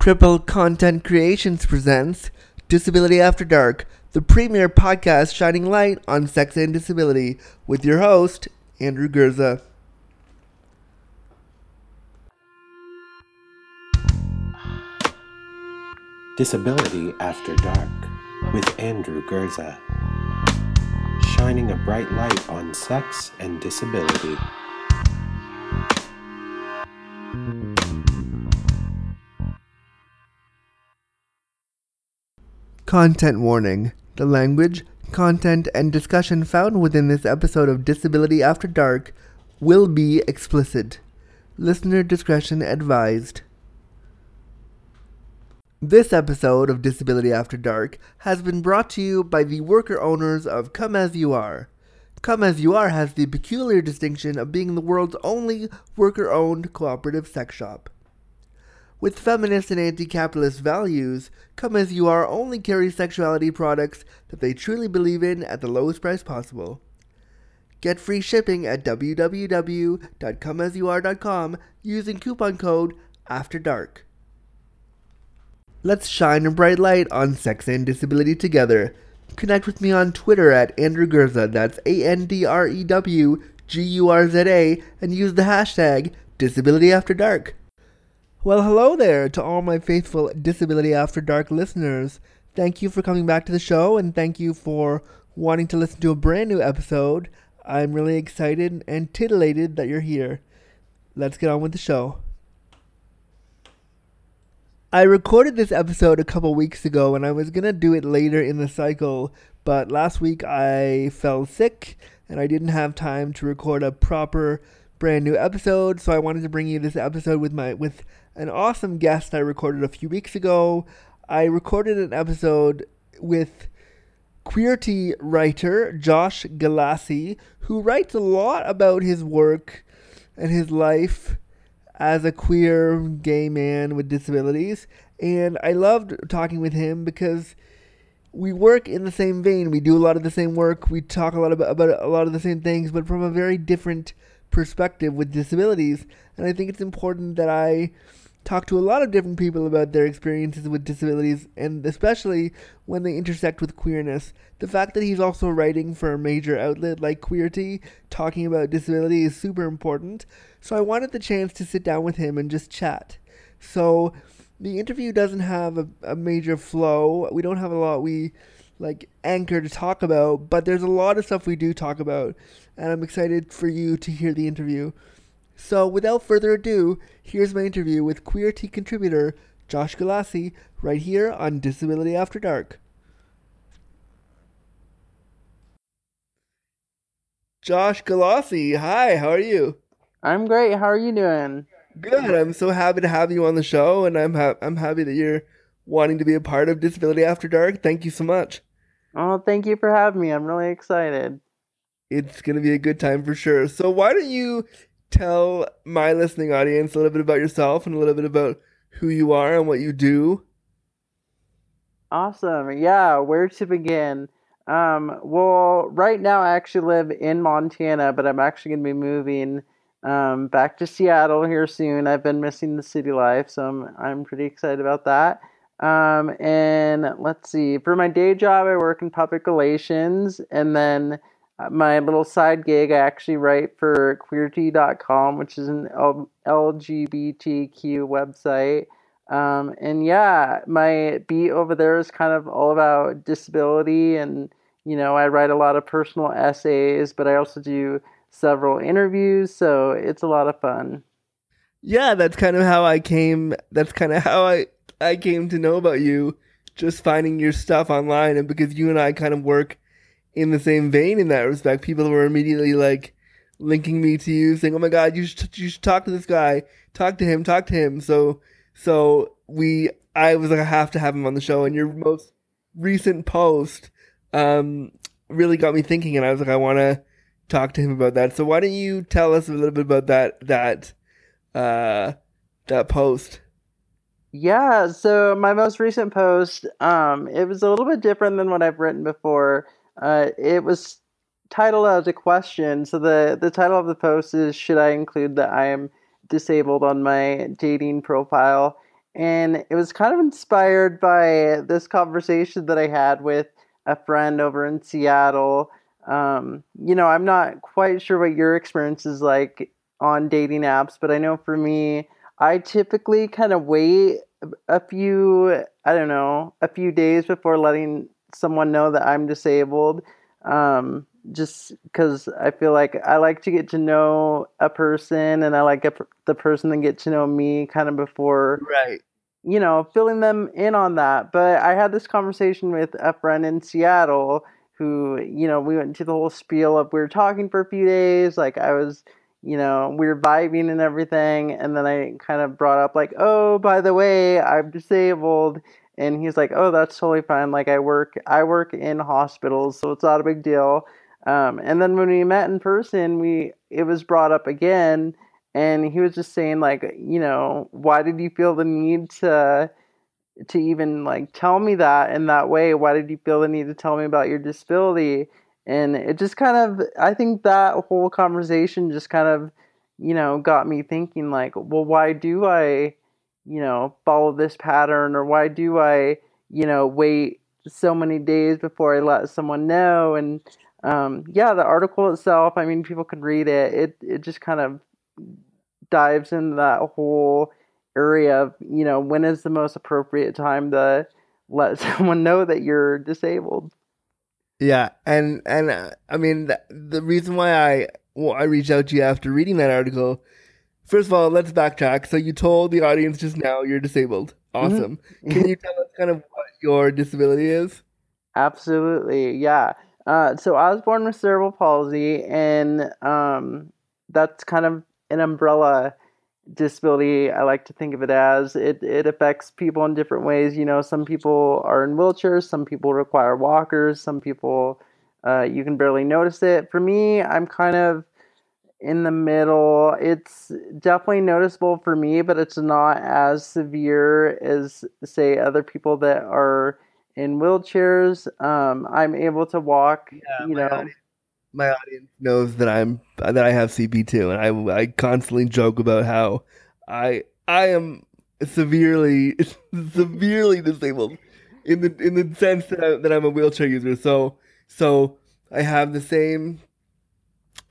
Triple Content Creations presents Disability After Dark, the premier podcast shining light on sex and disability, with your host, Andrew Gurza. Disability After Dark with Andrew Gurza, Shining a bright light on sex and disability. Content warning. The language, content, and discussion found within this episode of Disability After Dark will be explicit. Listener discretion advised. This episode of Disability After Dark has been brought to you by the worker owners of Come As You Are. Come As You Are has the peculiar distinction of being the world's only worker owned cooperative sex shop. With feminist and anti capitalist values, Come As You Are only carries sexuality products that they truly believe in at the lowest price possible. Get free shipping at www.comeasyouare.com using coupon code AFTER DARK. Let's shine a bright light on sex and disability together. Connect with me on Twitter at Andrew Gurza, that's A N D R E W G U R Z A, and use the hashtag Disability After Dark. Well, hello there to all my faithful Disability After Dark listeners. Thank you for coming back to the show and thank you for wanting to listen to a brand new episode. I'm really excited and titillated that you're here. Let's get on with the show. I recorded this episode a couple weeks ago and I was going to do it later in the cycle, but last week I fell sick and I didn't have time to record a proper brand new episode, so I wanted to bring you this episode with my with an awesome guest I recorded a few weeks ago. I recorded an episode with queerty writer Josh Galassi, who writes a lot about his work and his life as a queer gay man with disabilities. And I loved talking with him because we work in the same vein. We do a lot of the same work. We talk a lot about, about a lot of the same things, but from a very different perspective with disabilities. And I think it's important that I talk to a lot of different people about their experiences with disabilities, and especially when they intersect with queerness. The fact that he's also writing for a major outlet like Queerty, talking about disability, is super important. So I wanted the chance to sit down with him and just chat. So the interview doesn't have a, a major flow. We don't have a lot we like anchor to talk about, but there's a lot of stuff we do talk about, and I'm excited for you to hear the interview. So, without further ado, here's my interview with Queer Queerty contributor Josh Galassi right here on Disability After Dark. Josh Galassi, hi, how are you? I'm great. How are you doing? Good. I'm so happy to have you on the show, and I'm ha- I'm happy that you're wanting to be a part of Disability After Dark. Thank you so much. Oh, thank you for having me. I'm really excited. It's gonna be a good time for sure. So why don't you tell my listening audience a little bit about yourself and a little bit about who you are and what you do? Awesome. Yeah, where to begin? Um, well, right now I actually live in Montana, but I'm actually going to be moving um, back to Seattle here soon. I've been missing the city life, so I'm, I'm pretty excited about that. Um, and let's see, for my day job, I work in public relations, and then my little side gig, I actually write for queerty.com, which is an LGBTQ website. Um, and yeah, my beat over there is kind of all about disability, and you know, I write a lot of personal essays, but I also do several interviews, so it's a lot of fun. Yeah, that's kind of how I came. That's kind of how I I came to know about you, just finding your stuff online, and because you and I kind of work in the same vein in that respect, people were immediately like linking me to you, saying, "Oh my God, you should you should talk to this guy, talk to him, talk to him." So so we, I was like, I have to have him on the show. And your most recent post um, really got me thinking, and I was like, I want to talk to him about that. So why don't you tell us a little bit about that that uh, that post? Yeah, so my most recent post, um, it was a little bit different than what I've written before. Uh, it was titled as a question. So the the title of the post is "Should I include that I am disabled on my dating profile?" and it was kind of inspired by this conversation that I had with a friend over in Seattle. Um, you know, I'm not quite sure what your experience is like on dating apps, but I know for me, I typically kind of wait a few, I don't know, a few days before letting someone know that I'm disabled. Um, just because I feel like I like to get to know a person and I like a, the person to get to know me kind of before, Right. you know, filling them in on that. But I had this conversation with a friend in Seattle who, you know, we went into the whole spiel of we were talking for a few days. Like I was, you know, we were vibing and everything. And then I kind of brought up, like, oh, by the way, I'm disabled. And he's like, oh, that's totally fine. Like I work, I work in hospitals, so it's not a big deal. Um, and then when we met in person, we it was brought up again, and he was just saying like, you know, why did you feel the need to to even like tell me that in that way? Why did you feel the need to tell me about your disability? And it just kind of, I think that whole conversation just kind of, you know, got me thinking like, well, why do I, you know, follow this pattern, or why do I, you know, wait so many days before I let someone know? And um, yeah, the article itself, I mean, people can read it. It it just kind of dives into that whole area of, you know, when is the most appropriate time to let someone know that you're disabled. Yeah, and and uh, I mean the, the reason why I well, I reached out to you after reading that article. First of all, let's backtrack. So you told the audience just now you're disabled. Awesome. Can you tell us kind of what your disability is? Absolutely, yeah. Uh, so I was born with cerebral palsy, and um, that's kind of an umbrella disability. I like to think of it as it. It affects people in different ways. You know, some people are in wheelchairs, some people require walkers, some people uh, you can barely notice it. For me, I'm kind of in the middle. It's definitely noticeable for me, but it's not as severe as say other people that are in wheelchairs. Um, I'm able to walk. Yeah, you know, audience- My audience knows that I'm that I have CP too, and I I constantly joke about how I I am severely severely disabled in the in the sense that I, that I'm a wheelchair user. So so I have the same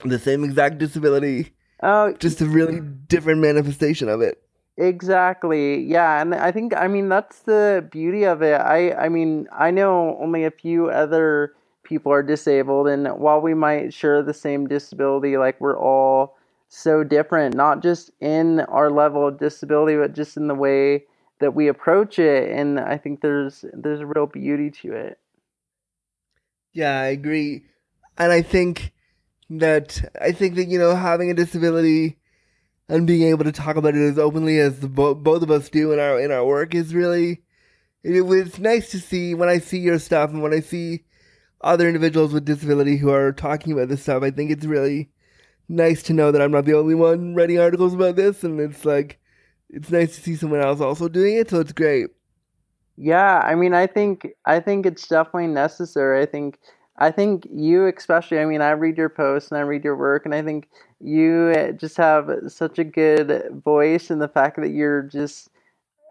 the same exact disability, oh, just a really different manifestation of it. Exactly. Yeah, and I think I mean that's the beauty of it. I I mean, I know only a few other people are disabled and while we might share the same disability, like we're all so different, not just in our level of disability, but just in the way that we approach it and I think there's there's a real beauty to it. Yeah, I agree. And I think that I think that you know having a disability and being able to talk about it as openly as bo- both of us do in our in our work is really it, it's nice to see when I see your stuff and when I see other individuals with disability who are talking about this stuff. I think it's really nice to know that I'm not the only one writing articles about this, and it's like it's nice to see someone else also doing it. So it's great. Yeah, I mean, I think I think it's definitely necessary. I think I think you especially. I mean, I read your posts and I read your work, and I think you uh, just have such a good voice, and the fact that you're just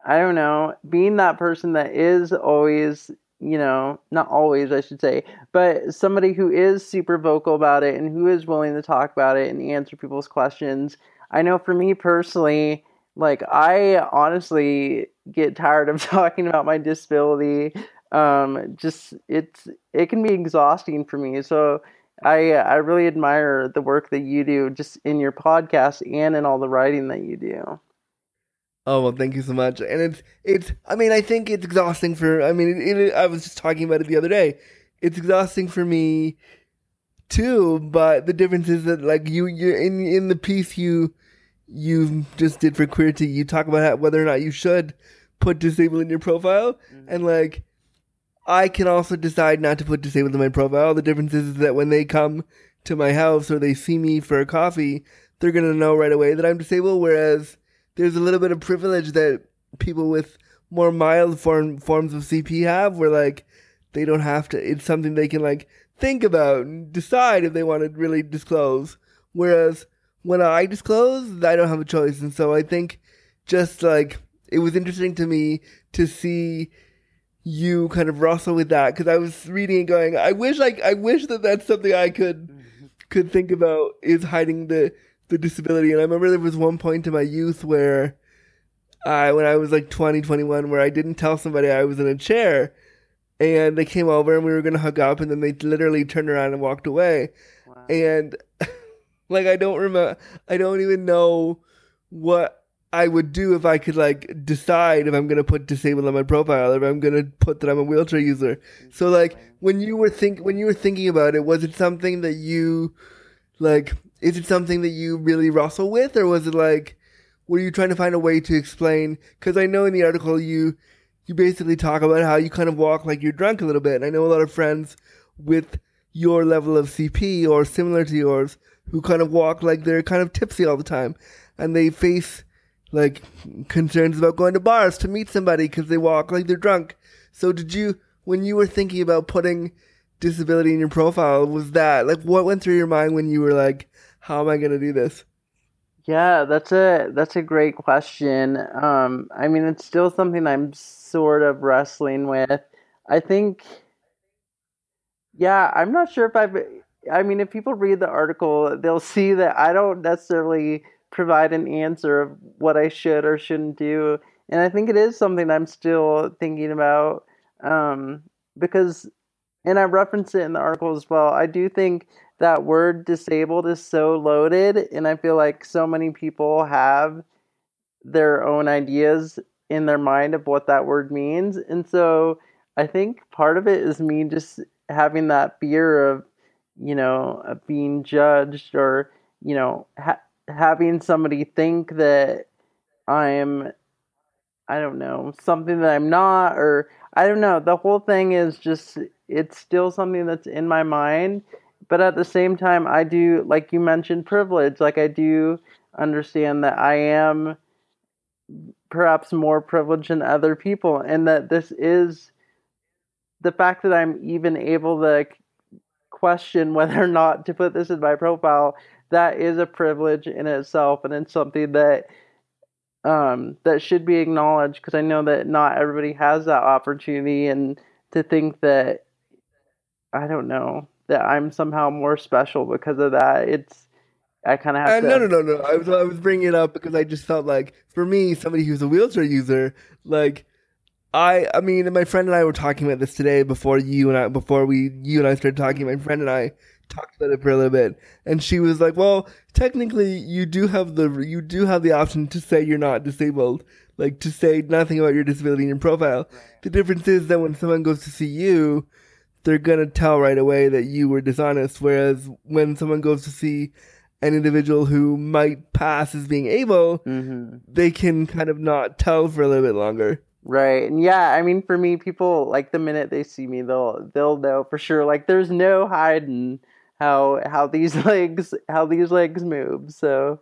I don't know, being that person that is always, you know, not always, I should say, but somebody who is super vocal about it and who is willing to talk about it and answer people's questions. I know for me personally, like I honestly get tired of talking about my disability. Um, just it's it can be exhausting for me. So I I really admire the work that you do just in your podcast and in all the writing that you do. Oh well, thank you so much. And it's it's. I mean, I think it's exhausting for. I mean, it, it, I was just talking about it the other day. It's exhausting for me too. But the difference is that like you, you in in the piece you you just did for queerty, you talk about how, whether or not you should put disabled in your profile, Mm-hmm. and like I can also decide not to put disabled in my profile. The difference is that when they come to my house or they see me for a coffee, they're gonna know right away that I'm disabled. Whereas there's a little bit of privilege that people with more mild form forms of CP have, where like they don't have to. It's something they can like think about and decide if they want to really disclose. Whereas when I disclose, I don't have a choice, and so I think just like it was interesting to me to see you kind of wrestle with that because I was reading and going, I wish like I wish that that's something I could could think about is hiding the the disability. And I remember there was one point in my youth where I when I was like 20, 21, where I didn't tell somebody I was in a chair, and they came over and we were gonna hug up, and then they literally turned around and walked away, Wow. and like I don't remember, I don't even know what I would do if I could like decide if I'm gonna put disabled on my profile, or if I'm gonna put that I'm a wheelchair user. So like when you were think when you were thinking about it, was it something that you like? Is it something that you really wrestle with, or was it like were you trying to find a way to explain? Because I know in the article you you basically talk about how you kind of walk like you're drunk a little bit. And I know a lot of friends with your level of CP or similar to yours who kind of walk like they're kind of tipsy all the time, and they face like concerns about going to bars to meet somebody because they walk like they're drunk. So did you when you were thinking about putting disability in your profile was that like what went through your mind when you were like how am I going to do this? Yeah, that's a that's a great question. Um, I mean, it's still something I'm sort of wrestling with. I think, yeah, I'm not sure if I've. I mean, if people read the article, they'll see that I don't necessarily provide an answer of what I should or shouldn't do, and I think it is something I'm still thinking about. Um, because, and I reference it in the article as well. I do think that word disabled is so loaded and i feel like so many people have their own ideas in their mind of what that word means and so i think part of it is me just having that fear of you know of being judged or you know ha- having somebody think that i'm i don't know something that i'm not or i don't know. The whole thing is just it's still something that's in my mind but at the same time i do like you mentioned privilege. Like i do understand that i am perhaps more privileged than other people and that this is the fact that i'm even able to question whether or not to put this in my profile that is a privilege in itself and it's something that um that should be acknowledged because i know that not everybody has that opportunity and to think that i don't know that I'm somehow more special because of that. It's I kind of have Uh, to. no, no, no, no. I was I was bringing it up because I just felt like for me, somebody who's a wheelchair user, like I, I mean, my friend and I were talking about this today before you and I, before we, you and I started talking. My friend and I talked about it for a little bit, and she was like, "Well, technically, you do have the you do have the option to say you're not disabled, like to say nothing about your disability in your profile. The difference is that when someone goes to see you." They're gonna tell right away that you were dishonest. Whereas when someone goes to see an individual who might pass as being able, hmm they can kind of not tell for a little bit longer. Right. And yeah, I mean for me people like the minute they see me they'll they'll know for sure. Like there's no hiding how how these legs how these legs move. So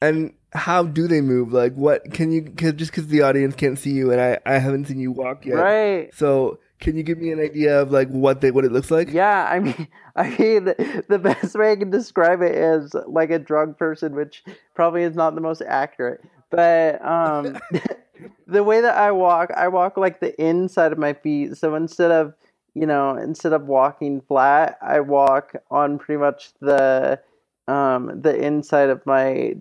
And how do they move? Like, what can you? Cause just because the audience can't see you, and I, I haven't seen you walk yet. Right. So, can you give me an idea of like what they what it looks like? Yeah, I mean, I mean, the best way I can describe it is like a drug person, which probably is not the most accurate. But um, the way that I walk, I walk like the inside of my feet. So instead of, you know, instead of walking flat, I walk on pretty much the um the inside of my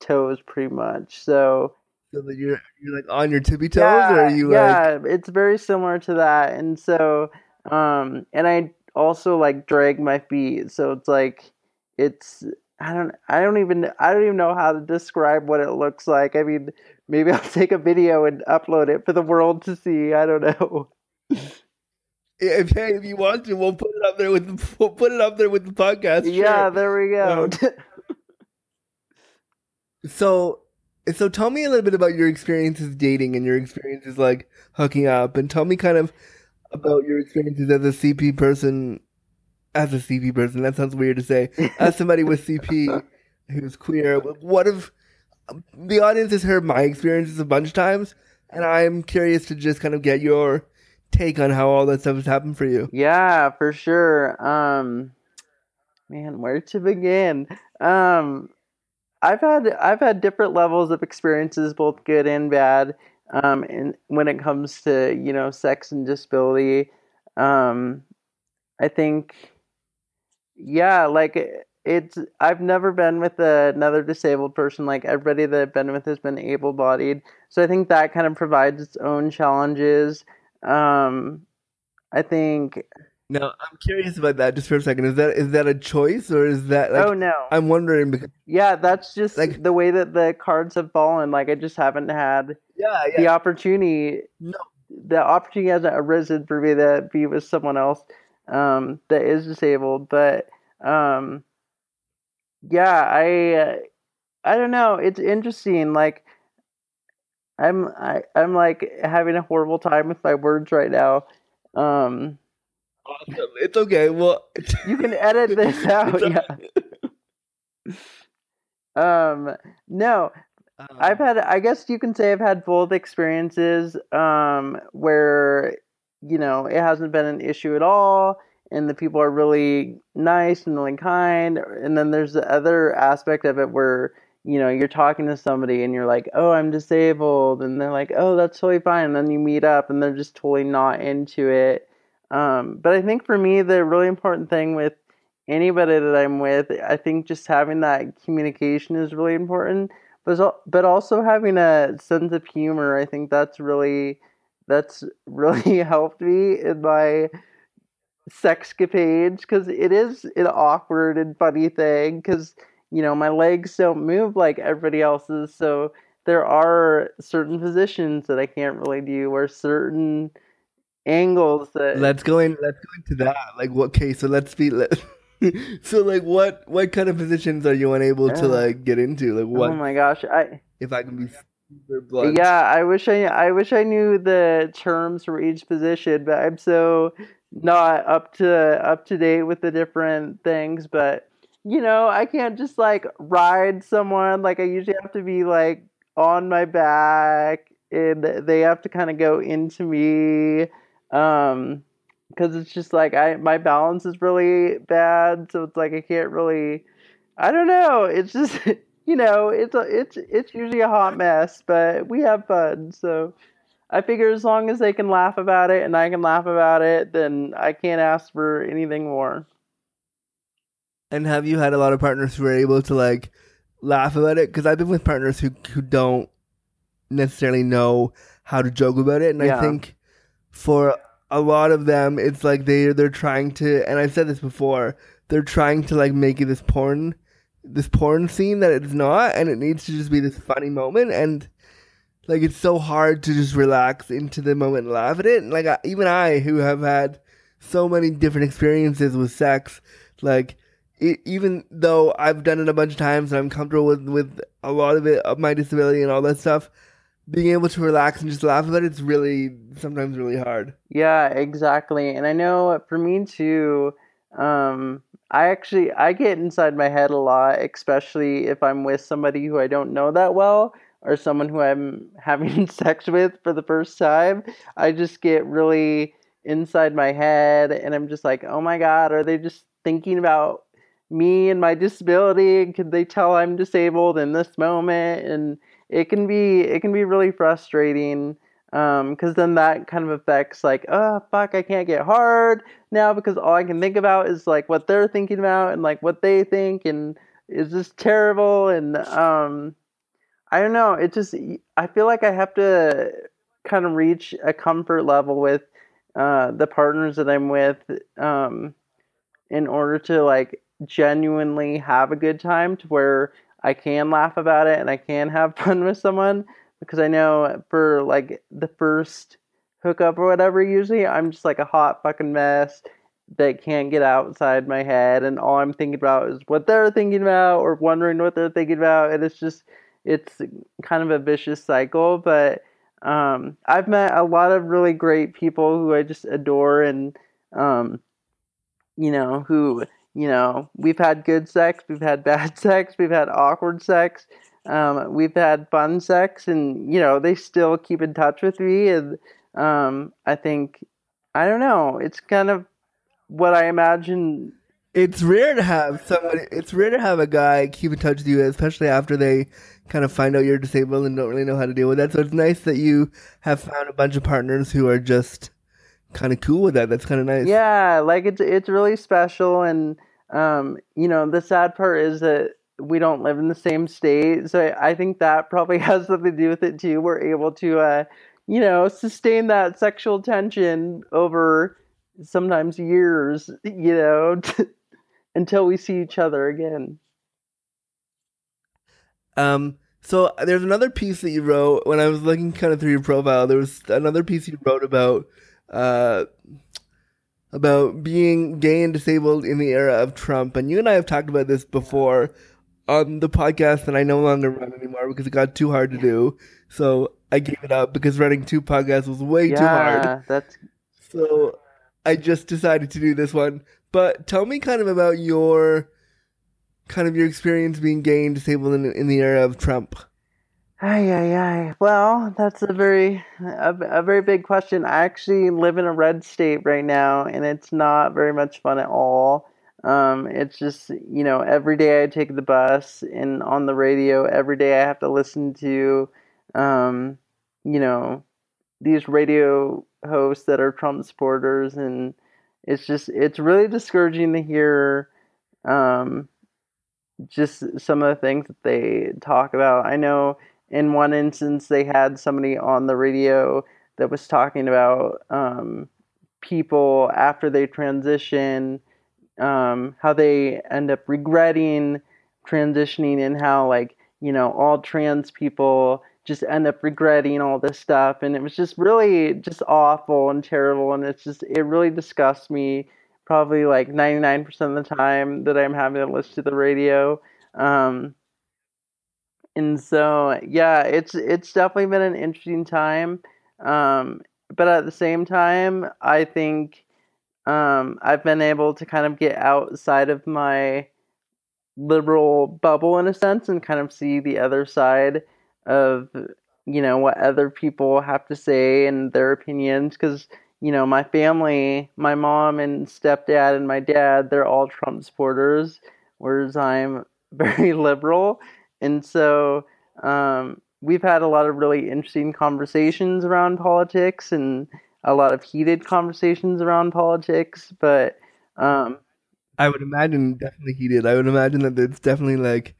toes, pretty much. So So you're you're like on your tippy toes, or are you like? yeah, it's very similar to that. And so, um, and I also like drag my feet. So it's like, it's, I don't, I don't even, I don't even know how to describe what it looks like. I mean, maybe I'll take a video and upload it for the world to see. I don't know. If, hey, if you want to, we'll put it up there with the, we'll put it up there with the podcast. sure. Yeah, there we go. Um, So, so tell me a little bit about your experiences dating and your experiences like hooking up, and tell me kind of about your experiences as a CP person. As a CP person, that sounds weird to say. As somebody with CP who's queer, what if the audience has heard my experiences a bunch of times, and I'm curious to just kind of get your take on how all that stuff has happened for you. Yeah, for sure. Um, man, where to begin? Um, I've had I've had different levels of experiences, both good and bad. Um, and when it comes to you know sex and disability, um, I think, yeah, like it's I've never been with another disabled person. Like everybody that I've been with has been able-bodied, so I think that kind of provides its own challenges. Um, I think. Now I'm curious about that just for a second. Is that is that a choice or is that like? oh no! I'm wondering because Yeah, that's just Like- the way that the cards have fallen. Like I just haven't had yeah, yeah. the opportunity. No. the opportunity hasn't arisen for me to be with someone else um, that is disabled. But um, yeah, I I don't know. It's interesting. Like I'm I, I'm like having a horrible time with my words right now. Um, Awesome. It's okay. Well, you can edit this out. Yeah. Um, no, Um, I've had, I guess you can say I've had both experiences um, where, you know, it hasn't been an issue at all and the people are really nice and really kind. And then there's the other aspect of it where, you know, you're talking to somebody and you're like, oh, I'm disabled. And they're like, oh, that's totally fine. And then you meet up and they're just totally not into it. Um, but I think for me, the really important thing with anybody that I'm with, I think just having that communication is really important but but also having a sense of humor i think that's really that's really helped me in my sexcapades because it is an awkward and funny thing because you know my legs don't move like everybody else's so there are certain positions that i can't really do or certain angles that let's go in. Let's go into that. Like, what? Okay, so let's be. Let, so, like, what? What kind of positions are you unable to like get into? Like, oh what? oh my gosh i if I can be super blunt. Yeah, I wish I I wish I knew the terms for each position, but I'm so not up to up to date with the different things. But you know, I can't just like ride someone. Like I usually have to be like on my back, and they have to kind of go into me. Um, because it's just like I my balance is really bad, so it's like I can't really. I don't know. It's just you know, it's a, it's it's usually a hot mess, but we have fun. So I figure as long as they can laugh about it and I can laugh about it, then I can't ask for anything more. And have you had a lot of partners who are able to like laugh about it? Because I've been with partners who who don't necessarily know how to joke about it, and Yeah. I think for a lot of them, it's like they they're trying to, and I've said this before, they're trying to like make it this porn, this porn scene that it's not, and it needs to just be this funny moment, and like it's so hard to just relax into the moment and laugh at it. And like I, even I, who have had so many different experiences with sex, like e even though I've done it a bunch of times and I'm comfortable with with a lot of it of my disability and all that stuff, being able to relax and just laugh about it's really sometimes really hard. Yeah, exactly. And I know for me too, um, I actually I get inside my head a lot, especially if I'm with somebody who I don't know that well or someone who I'm having sex with for the first time. I just get really inside my head and I'm just like, "Oh my god, are they just thinking about me and my disability? And Could they tell I'm disabled in this moment?" And it can be it can be really frustrating because then that kind of affects like oh fuck i can't get hard now because all i can think about is like what they're thinking about and like what they think and is this terrible and um i don't know it just i feel like i have to kind of reach a comfort level with uh the partners that i'm with um in order to like genuinely have a good time to where I can laugh about it and I can have fun with someone because I know for like the first hookup or whatever, usually I'm just like a hot fucking mess that can't get outside my head and all I'm thinking about is what they're thinking about or wondering what they're thinking about and it's just it's kind of a vicious cycle but um, I've met a lot of really great people who I just adore and um, you know who you know, we've had good sex, we've had bad sex, we've had awkward sex, um, we've had fun sex, and you know, they still keep in touch with me. And um, I think, I don't know, it's kind of what I imagine it's rare to have somebody. It's rare to have a guy keep in touch with you, especially after they kind of find out you're disabled and don't really know how to deal with that. So it's nice that you have found a bunch of partners who are just kind of cool with that. That's kind of nice. Yeah, like it's it's really special, and um, you know, the sad part is that we don't live in the same state, so I think that probably has something to do with it too. We're able to, uh, you know, sustain that sexual tension over sometimes years, you know, until we see each other again. Um, so there's another piece that you wrote when I was looking kind of through your profile. There was another piece you wrote about uh, about being gay and disabled in the era of Trump, and you and I have talked about this before on the podcast, and I no longer run anymore because it got too hard to do. So I gave it up because running two podcasts was way yeah, too hard. That's so I just decided to do this one. But tell me kind of about your kind of your experience being gay and disabled in, in the era of Trump. Ay, ay, ay. Well, that's a very, a, a very big question. I actually live in a red state right now, and it's not very much fun at all. Um, it's just, you know, every day I take the bus, and on the radio, every day I have to listen to, um, you know, these radio hosts that are Trump supporters, and it's just, it's really discouraging to hear, um, just some of the things that they talk about. I know in one instance they had somebody on the radio that was talking about um, people after they transition, um, how they end up regretting transitioning, and how like you know all trans people just end up regretting all this stuff, and it was just really just awful and terrible, and it's just it really disgusts me. Probably like 99% of the time that I'm having to listen to the radio. Um, and so yeah, it's it's definitely been an interesting time. Um, but at the same time, I think um, I've been able to kind of get outside of my liberal bubble in a sense and kind of see the other side of you know what other people have to say and their opinions because you know my family my mom and stepdad and my dad they're all trump supporters whereas i'm very liberal and so um, we've had a lot of really interesting conversations around politics and a lot of heated conversations around politics. But um, I would imagine definitely heated. I would imagine that it's definitely like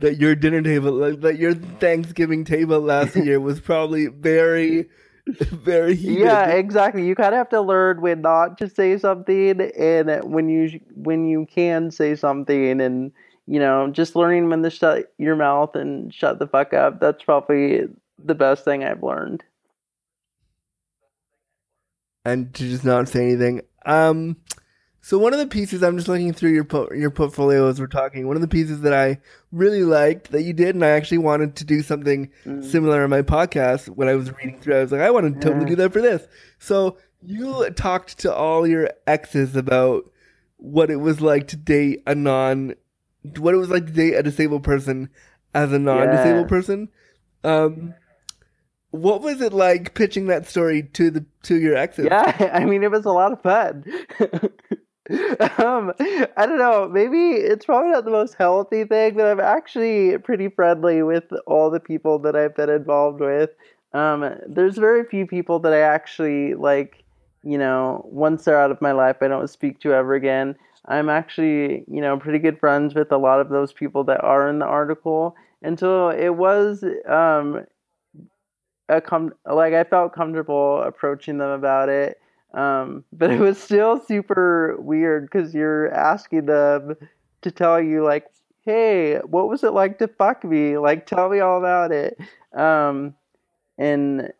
that your dinner table, like that your Thanksgiving table last year was probably very, very heated. Yeah, exactly. You kind of have to learn when not to say something, and when you when you can say something, and you know, just learning when to shut your mouth and shut the fuck up. That's probably the best thing I've learned. And to just not say anything. Um, so one of the pieces I'm just looking through your po- your portfolio as we're talking. One of the pieces that I really liked that you did, and I actually wanted to do something mm. similar in my podcast. When I was reading through, I was like, I want to totally do that for this. So you talked to all your exes about what it was like to date a non what it was like to date a disabled person as a non-disabled yeah. person. Um, what was it like pitching that story to the to your exes? Yeah, I mean, it was a lot of fun. um, I don't know. Maybe it's probably not the most healthy thing, but I'm actually pretty friendly with all the people that I've been involved with. Um, there's very few people that I actually like. You know, once they're out of my life, I don't speak to ever again. I'm actually, you know, pretty good friends with a lot of those people that are in the article. And so it was um, a com- like I felt comfortable approaching them about it. Um, but it was still super weird because you're asking them to tell you like, hey, what was it like to fuck me? Like, tell me all about it. Um, and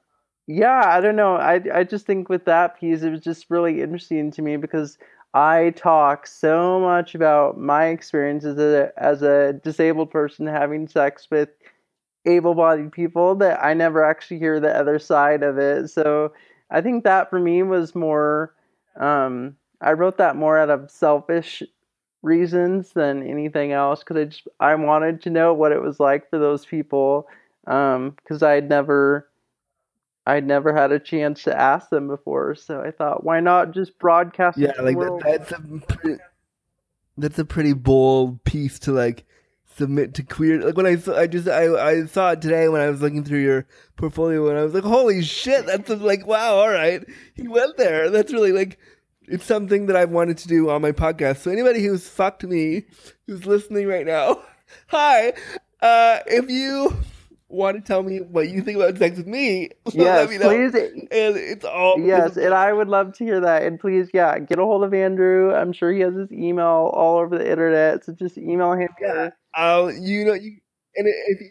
yeah, I don't know. I I just think with that piece, it was just really interesting to me because I talk so much about my experiences as a, as a disabled person having sex with able bodied people that I never actually hear the other side of it. So I think that for me was more, um, I wrote that more out of selfish reasons than anything else because I just I wanted to know what it was like for those people because um, I'd never I'd never had a chance to ask them before, so I thought, why not just broadcast? Yeah, like that, that's a pretty, that's a pretty bold piece to like submit to queer. Like when I saw, I just I I saw it today when I was looking through your portfolio and I was like, holy shit, that's like wow, all right, he went there. That's really like it's something that I've wanted to do on my podcast. So anybody who's fucked me, who's listening right now, hi. Uh, if you want to tell me what you think about sex with me, yes, let me know. please. And it's all Yes, and I would love to hear that. And please, yeah, get a hold of Andrew. I'm sure he has his email all over the internet, so just email him. Yeah, I'll you know you and if you,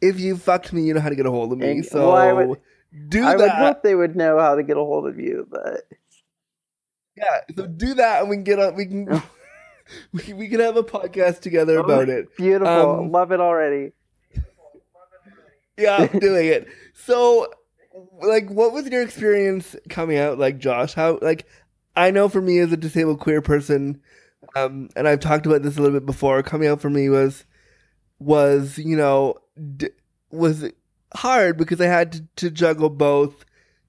if you fucked me, you know how to get a hold of me. And- so well, I would- do I that. hope they would know how to get a hold of you, but Yeah, so do that, and we can get on. We can we, we can have a podcast together about it. beautiful. Um, love it already. Yeah, I'm doing it. So, like, what was your experience coming out like, Josh? How like I know for me as a disabled queer person, um, and I've talked about this a little bit before. Coming out for me was was you know d- was hard because I had to, to juggle both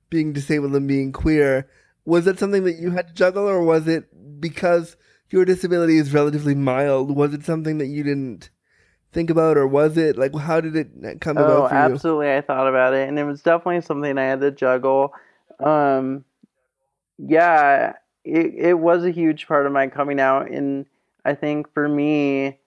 being disabled and being queer. Was it something that you had to juggle, or was it because your disability is relatively mild? Was it something that you didn't think about, or was it like how did it come Oh, about for you? absolutely. I thought about it, and it was definitely something I had to juggle. Um, yeah, it it was a huge part of my coming out, and I think for me,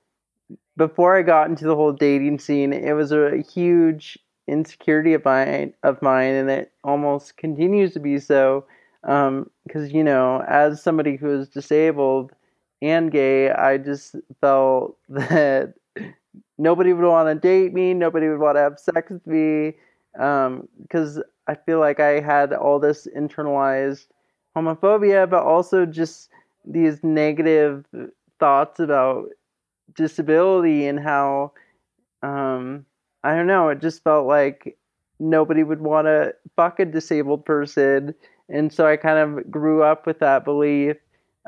before I got into the whole dating scene, it was a huge insecurity of mine of mine, and it almost continues to be so. Um, because you know, as somebody who is disabled and gay, I just felt that nobody would want to date me, nobody would want to have sex with me, because I feel like I had all this internalized homophobia, but also just these negative thoughts about disability and how um, I don't know, it just felt like nobody would want to fuck a disabled person, and so I kind of grew up with that belief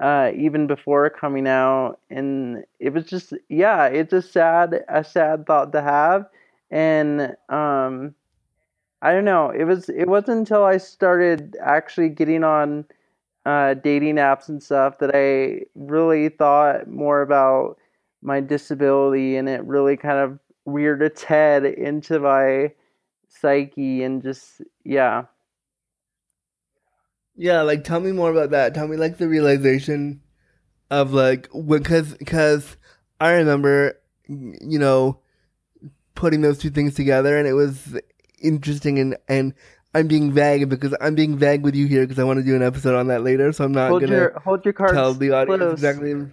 uh, even before coming out, and it was just yeah, it's a sad a sad thought to have, and um, I don't know, it was it wasn't until I started actually getting on uh, dating apps and stuff that I really thought more about my disability, and it really kind of reared its head into my psyche, and just yeah. Yeah, like tell me more about that. Tell me like the realization of like when because because I remember you know putting those two things together and it was interesting and and I'm being vague because I'm being vague with you here because I want to do an episode on that later, so I'm not Hold gonna your hold your cards tell the audience close. exactly.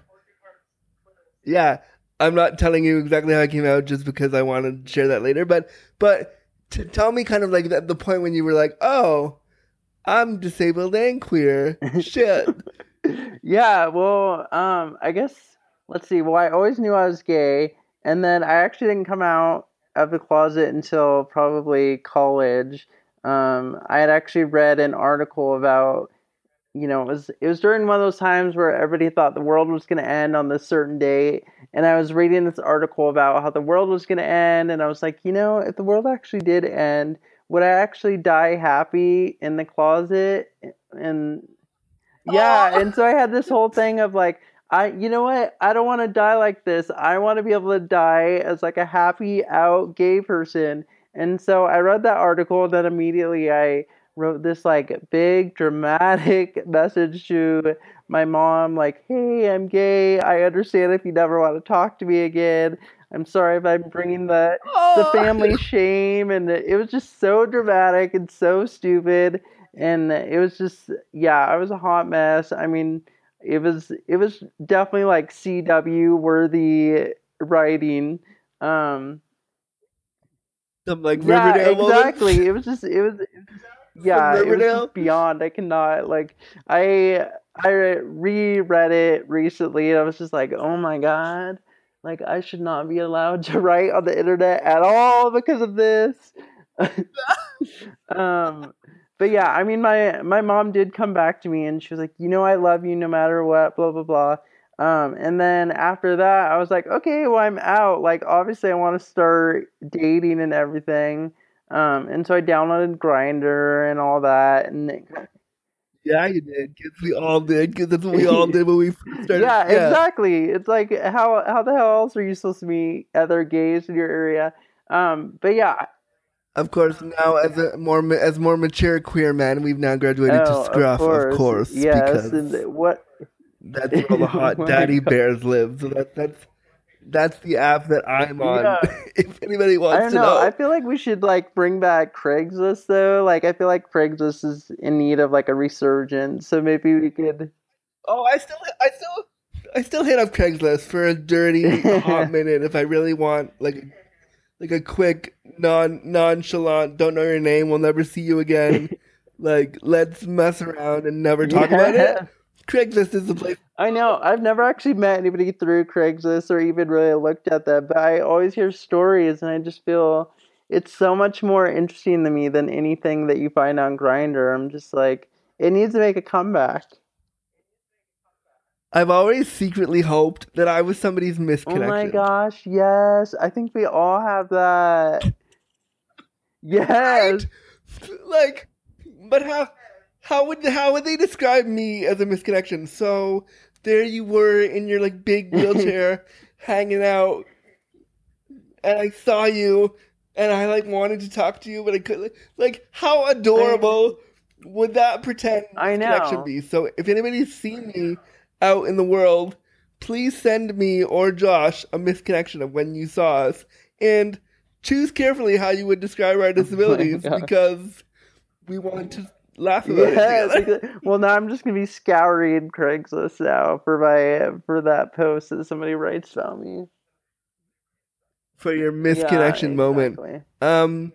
Yeah, I'm not telling you exactly how it came out just because I want to share that later. But but to tell me kind of like the point when you were like, oh, I'm disabled and queer. Shit. yeah, well, um, I guess let's see. Well, I always knew I was gay, and then I actually didn't come out of the closet until probably college. Um, I had actually read an article about, you know, it was it was during one of those times where everybody thought the world was going to end on this certain date, and I was reading this article about how the world was going to end, and I was like, you know, if the world actually did end, would I actually die happy in the closet? And yeah, and so I had this whole thing of like, I, you know what? I don't want to die like this. I want to be able to die as like a happy out gay person. And so I read that article, and then immediately I wrote this like big dramatic message to my mom, like, "Hey, I'm gay. I understand if you never want to talk to me again. I'm sorry if I'm bringing the the Oh. family shame and it was just so dramatic and so stupid and it was just yeah i was a hot mess. I mean it was it was definitely like cw worthy writing um. Some like yeah Riverdale moments. exactly. It was just it was, it was just- yeah it was just beyond. I cannot like i i reread it recently and i was just like oh my god like i should not be allowed to write on the internet at all because of this. Um but yeah i mean my my mom did come back to me and she was like you know i love you no matter what blah blah blah. Um and then after that i was like okay well i'm out. Like obviously i want to start dating and everything. Um and so i downloaded Grindr and all that and Yeah, you did. Because we all did. Because that's what we all did when we started. yeah, exactly. It's like how how the hell else are you supposed to meet other gays in your area? Um, but yeah, Of course, now as a more as more mature queer men, we've now graduated oh, to Scruff, of course, yes. because And what? that's where all the hot daddy bears live. So that, that's that's the app that I'm on. Yeah. if anybody wants I don't to know. know, I feel like we should like bring back Craigslist though. Like I feel like Craigslist is in need of like a resurgence. So maybe we could. oh, I still, I still, I still hit up Craigslist for a dirty hot minute if I really want like, like a quick non nonchalant, don't know your name, we'll never see you again. like let's mess around and never talk about it. Craigslist is the place. I know. I've never actually met anybody through Craigslist or even really looked at that, but I always hear stories and I just feel it's so much more interesting to me than anything that you find on Grindr. I'm just like, it needs to make a comeback. I've always secretly hoped that I was somebody's misconnection. Oh my gosh, yes. I think we all have that. Yes. Right? Like, but how how would how would they describe me as a misconnection? So there you were in your like big wheelchair hanging out and I saw you and I like wanted to talk to you but I couldn't like how adorable would that pretend I know. be? So if anybody's seen me out in the world, please send me or Josh a misconnection of when you saw us and choose carefully how you would describe our oh disabilities God. because we want to laugh about Yes. it. Well, now I'm just gonna be scouring Craigslist now for my for that post that somebody writes about me. for your misconnection Yeah, moment. Um,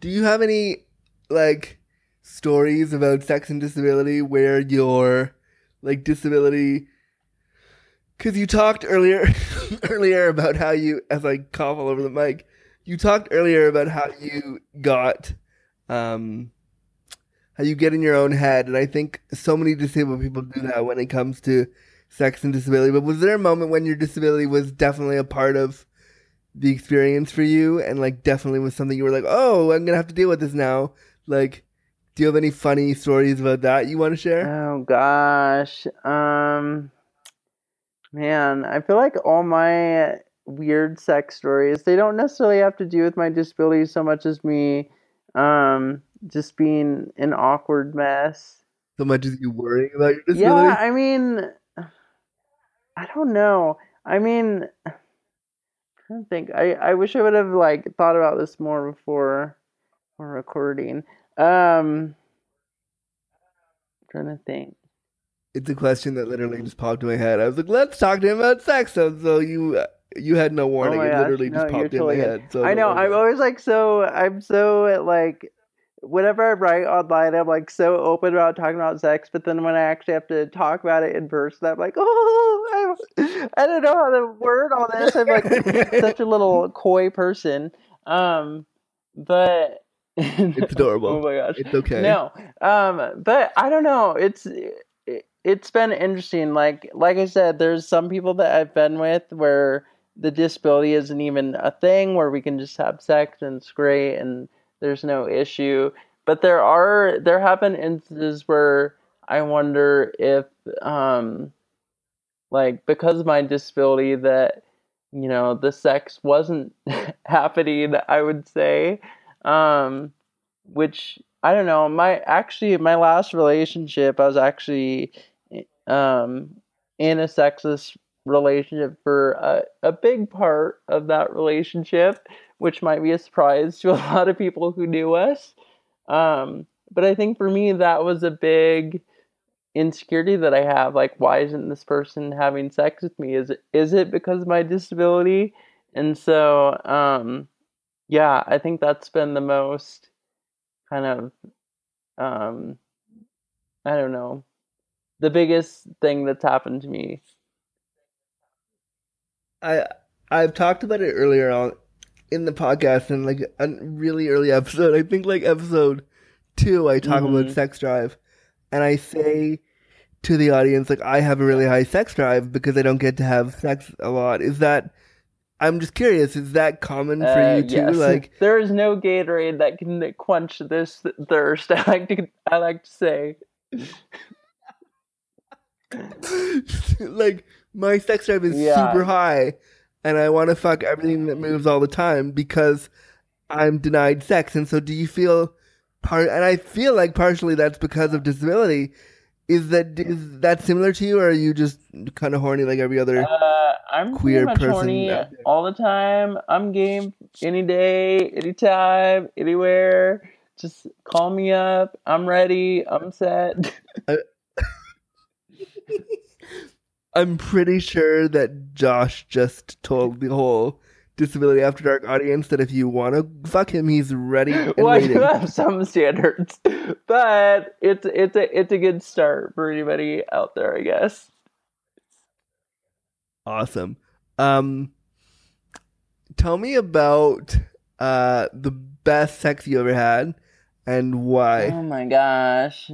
do you have any like stories about sex and disability where your like disability? Because you talked earlier earlier about how you, as I cough all over the mic, you talked earlier about how you got, um, how you get in your own head, and I think so many disabled people do that when it comes to sex and disability. But was there a moment when your disability was definitely a part of the experience for you and like definitely was something you were like, oh, I'm gonna have to deal with this now. Like, do you have any funny stories about that you want to share? Oh gosh. Um man, I feel like all my weird sex stories, they don't necessarily have to do with my disability so much as me um just being an awkward mess. So much as you worrying about your disability. Yeah, I mean I don't know. I mean I'm trying to think. I, I wish I would have like thought about this more before before recording. Um trying to think. It's a question that literally just popped in my head. I was like, let's talk to him about sex. So, so you you had no warning. Oh it gosh, literally just no, popped in totally my good. head. So I know. I'm always like so. I'm so like whenever I write online, I'm like so open about talking about sex. But then when I actually have to talk about it in person, I'm like, oh, I, I don't know how to word all this. I'm like such a little coy person. Um, but It's adorable. oh my gosh. It's okay. No, um, but I don't know. It's it, it's been interesting. Like like I said, there's some people that I've been with where the disability isn't even a thing, where we can just have sex and it's great and there's no issue. But there are there have been instances where I wonder if um like because of my disability that you know the sex wasn't happening i would say um which i don't know my actually my last relationship i was actually um in a sexist relationship for a, a big part of that relationship which might be a surprise to a lot of people who knew us um but i think for me that was a big insecurity that I have. Like, why isn't this person having sex with me? Is it is it because of my disability? And so, um, yeah, I think that's been the most kind of, um, I don't know, the biggest thing that's happened to me. I I've talked about it earlier on in the podcast in like a really early episode. I think like episode two. I talk about Mhm. sex drive, and I say to the audience like I have a really high sex drive because I don't get to have sex a lot. Is that? I'm just curious. Is that common for Uh, you too? yes. Like, there is no Gatorade that can quench this thirst. I like to I like to say. like my sex drive is Yeah. super high, and I want to fuck everything that moves all the time because I'm denied sex. And so, do you feel part? And I feel like partially that's because of disability. Is that is that similar to you, or are you just kind of horny like every other? Uh, I'm queer much person horny all the time. I'm game any day, anytime, anywhere. Just call me up. I'm ready. I'm set. I'm pretty sure that Josh just told the whole Disability After Dark audience that if you want to fuck him, he's ready and well, I do have some standards, but it's it's a it's a good start for anybody out there, I guess. Awesome. Um, tell me about uh the best sex you ever had and why. Oh my gosh.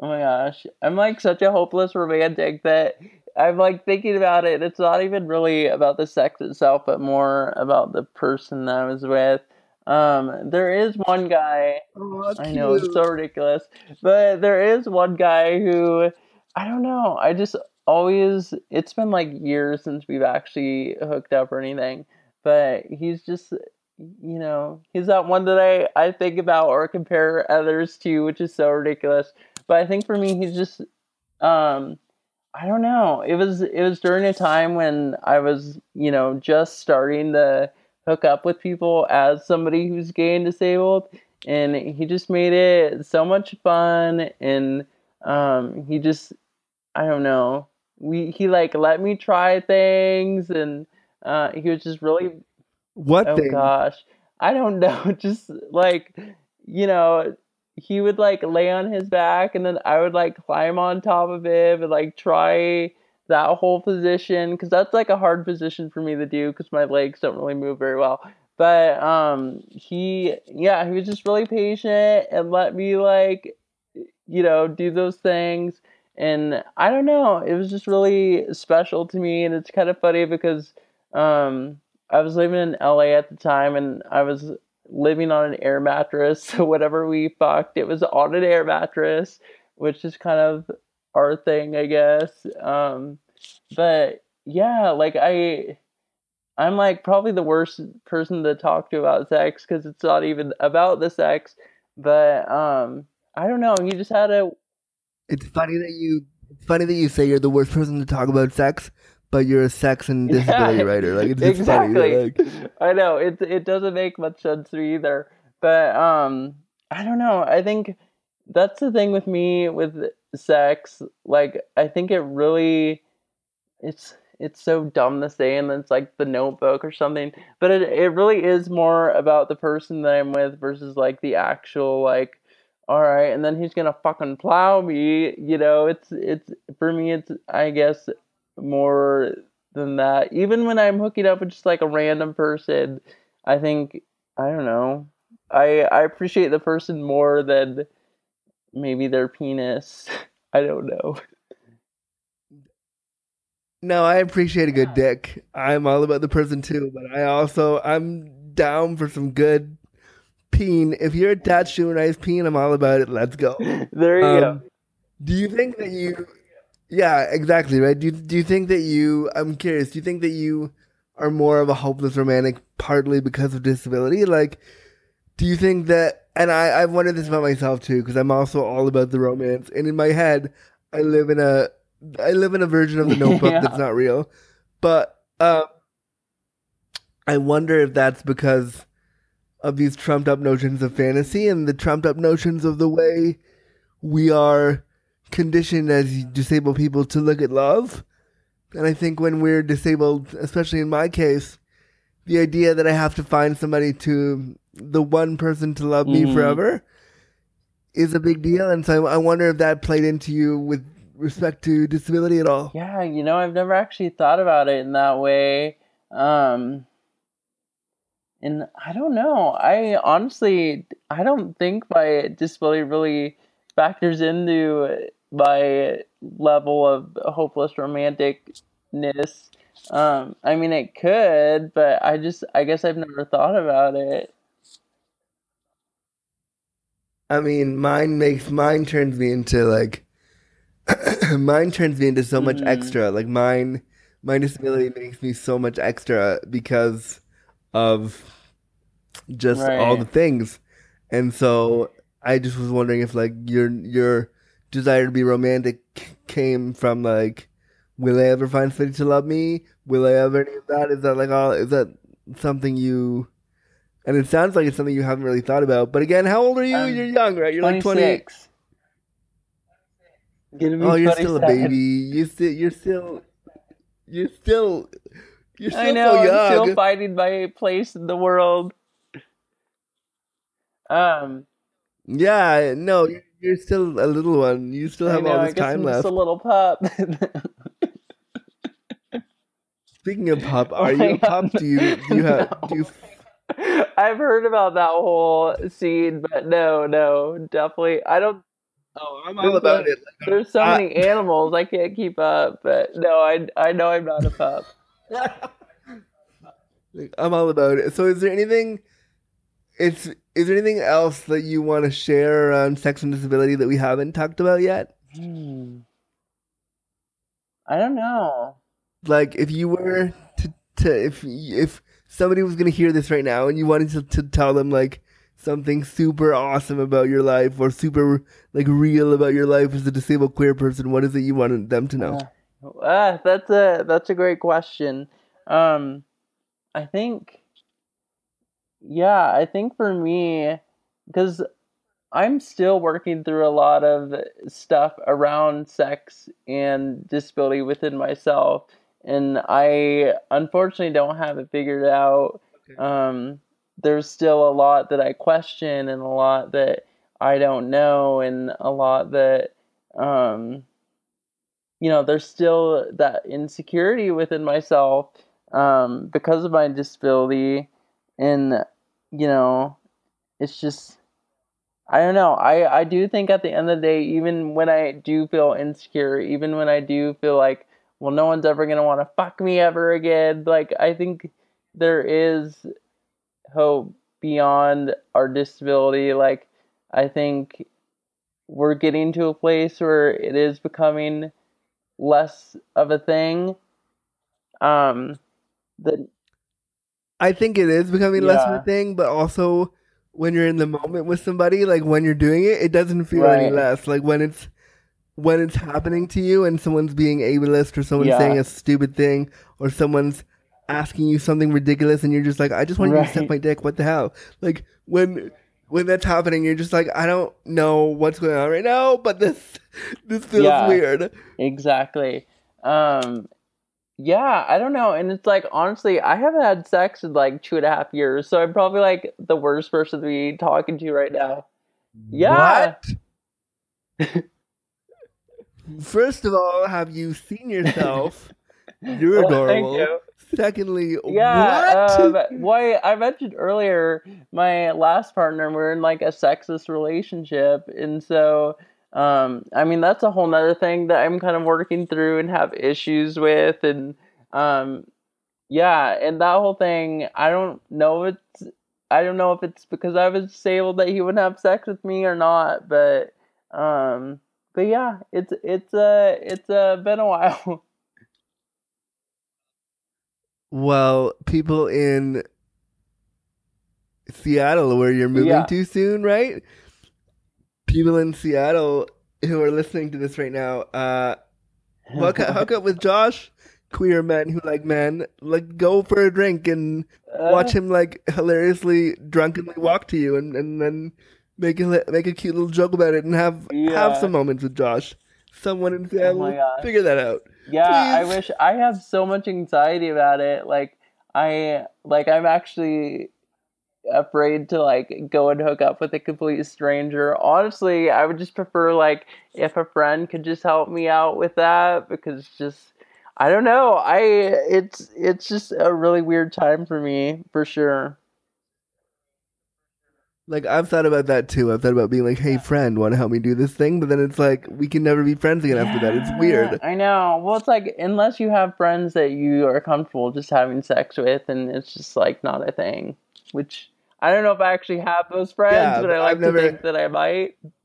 Oh my gosh. I'm like such a hopeless romantic that I'm like thinking about it. It's not even really about the sex itself, but more about the person that I was with. Um, there is one guy. Oh, I know it's so ridiculous, but there is one guy who I don't know. I just always. It's been like years since we've actually hooked up or anything, but he's just you know he's that one that I I think about or compare others to, which is so ridiculous. But I think for me, he's just um. I don't know. It was it was during a time when I was, you know, just starting to hook up with people as somebody who's gay and disabled and he just made it so much fun and um he just I don't know. We he like let me try things and uh he was just really What oh thing? gosh. I don't know, just like you know, he would like lay on his back and then I would like climb on top of him and like try that whole position because that's like a hard position for me to do because my legs don't really move very well. But um, he, yeah, he was just really patient and let me like, you know, do those things. And I don't know, it was just really special to me. And it's kind of funny because um, I was living in LA at the time and I was living on an air mattress. So whatever we fucked, it was on an air mattress, which is kind of our thing, I guess. Um, but yeah, like I, I'm like probably the worst person to talk to about sex because it's not even about the sex. But um, I don't know. He just had a It's funny that you. It's funny that you say you're the worst person to talk about sex, but you're a sex and disability Yeah, writer. Like it's just exactly. funny. Like, I know it it doesn't make much sense to me either. But um I don't know. I think that's the thing with me with sex. Like I think it really it's it's so dumb to say and then it's like the notebook or something. But it it really is more about the person that I'm with versus like the actual like all right, and then he's gonna fucking plow me, you know, it's it's for me it's I guess more than that. Even when I'm hooking up with just like a random person, I think I don't know. I I appreciate the person more than maybe their penis. I don't know. no, I appreciate a good Yeah. dick. I'm all about the person too, but I also I'm down for some good peen. If you're attached to a nice peen, I'm all about it. Let's go. There you go. Um, do you think that you? Yeah, exactly. Right. Do you, Do you think that you? I'm curious. Do you think that you are more of a hopeless romantic partly because of disability? Like, do you think that? And I I've wondered this about myself too because I'm also all about the romance. And in my head, I live in a I live in a version of the Notebook Yeah. that's not real. But uh, I wonder if that's because of these trumped up notions of fantasy and the trumped up notions of the way we are conditioned as disabled people to look at love. And I think when we're disabled, especially in my case, the idea that I have to find somebody to, the one person to love me Mhm. forever, is a big deal. And so I wonder if that played into you with respect to disability at all. Yeah, you know, I've never actually thought about it in that way. Um and I don't know. I honestly I don't think my disability really factors into my level of hopeless romanticness. Um I mean it could, but I just I guess I've never thought about it. I mean, mine makes mine turns me into like mine turns me into so much Mm-hmm. extra. Like mine, my disability makes me so much extra because of just all the things. And so I just was wondering if like your your desire to be romantic came from like, will I ever find somebody to love me? Will I ever any of that? Is that like all? Is that something you? And it sounds like it's something you haven't really thought about. But again, how old are you? I'm You're young, right? You're like 20. 26. Gonna Oh, you're still a baby. You still, you're still, you're still, you're I know, so I'm still finding my place in the world. Um, Yeah, no, you're, you're still a little one. You still have know, all I this guess time I'm just a little pup. Speaking of pup, Oh are my you a God, pup? Do you, do you have, no. do you, I've heard about that whole scene, but no, no, definitely. I don't. oh, I'm all about a, it. there's so I, many animals I can't keep up, but no, I I know I'm not a pup. I'm all about it. So, is there anything? It's is there anything else that you want to share around sex and disability that we haven't talked about yet? Hmm. I don't know. Like, if you were to, to if if somebody was gonna hear this right now and you wanted to, to tell them like something super awesome about your life or super like real about your life as a disabled queer person, what is it you wanted them to know? Uh, ah, that's a that's a great question. Um, I think, yeah, I think for me, because I'm still working through a lot of stuff around sex and disability within myself, and I unfortunately don't have it figured out. Okay. Um, there's still a lot that I question, and a lot that I don't know, and a lot that, um, you know, there's still that insecurity within myself um, because of my disability, and you know, it's just I don't know. I I do think at the end of the day, even when I do feel insecure, even when I do feel like, well, no one's ever gonna want to fuck me ever again, like I think there is hope beyond our disability. Like I think we're getting to a place where it is becoming less of a thing. Um, that I think it is becoming less of a thing, but also when you're in the moment with somebody, like when you're doing it, it doesn't feel any less. Like when it's when it's happening to you and someone's being ableist or someone's saying a stupid thing or someone's asking you something ridiculous and you're just like, I just want you to suck my dick. What the hell? Like when when that's happening, you're just like, I don't know what's going on right now, but this this feels yeah, weird. exactly. Um, Yeah, I don't know. And it's like, honestly, I haven't had sex in like two and a half years. So I'm probably like the worst person to be talking to right now. Yeah. What? First of all, have you seen yourself? You're Well, thank adorable. you. Secondly, Yeah, what? um, why I mentioned earlier, my last partner, we're in like a sexist relationship, and so, um, I mean, that's a whole nother thing that I'm kind of working through and have issues with, and um, yeah, and that whole thing, I don't know if it's, I don't know if it's because I was disabled that he wouldn't have sex with me or not, but, um, but yeah, it's it's uh it's uh been a while. Well, people in Seattle, where you're moving Yeah. to soon, right? People in Seattle who are listening to this right now, uh, hook up, hook up with Josh. Queer men who like men, like go for a drink and watch Uh, him like hilariously drunkenly walk to you, and, and then make a make a cute little joke about it, and have have some moments with Josh. Someone in Oh Seattle, gosh. figure that out, Yeah, I wish I have so much anxiety about it. Like I like I'm actually afraid to like go and hook up with a complete stranger. Honestly, I would just prefer like if a friend could just help me out with that because just I don't know. I it's it's just a really weird time for me for sure. Like I've thought about that too. I've thought about being like, "Hey, friend, want to help me do this thing?" But then it's like we can never be friends again after that. It's weird. I know. Well, it's like unless you have friends that you are comfortable just having sex with, and it's just like not a thing, which I don't know if I actually have those friends, Yeah, but I like I've to never- think that I might.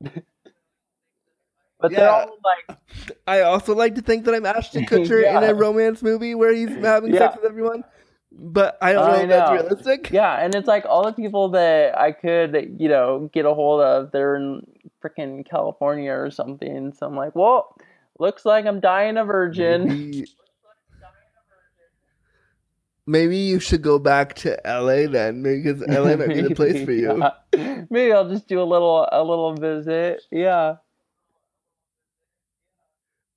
but they're all like, I also like to think that I'm Ashton Kutcher in a romance movie where he's having sex with everyone, but I don't know I if that's realistic. yeah, and it's like all the people that I could, you know, get a hold of. They're in freaking California or something. So I'm like, well, looks like I'm dying a virgin. Maybe, you should go back to LA then, because LA might be the place for you. Yeah. Maybe I'll just do a little a little visit. Yeah.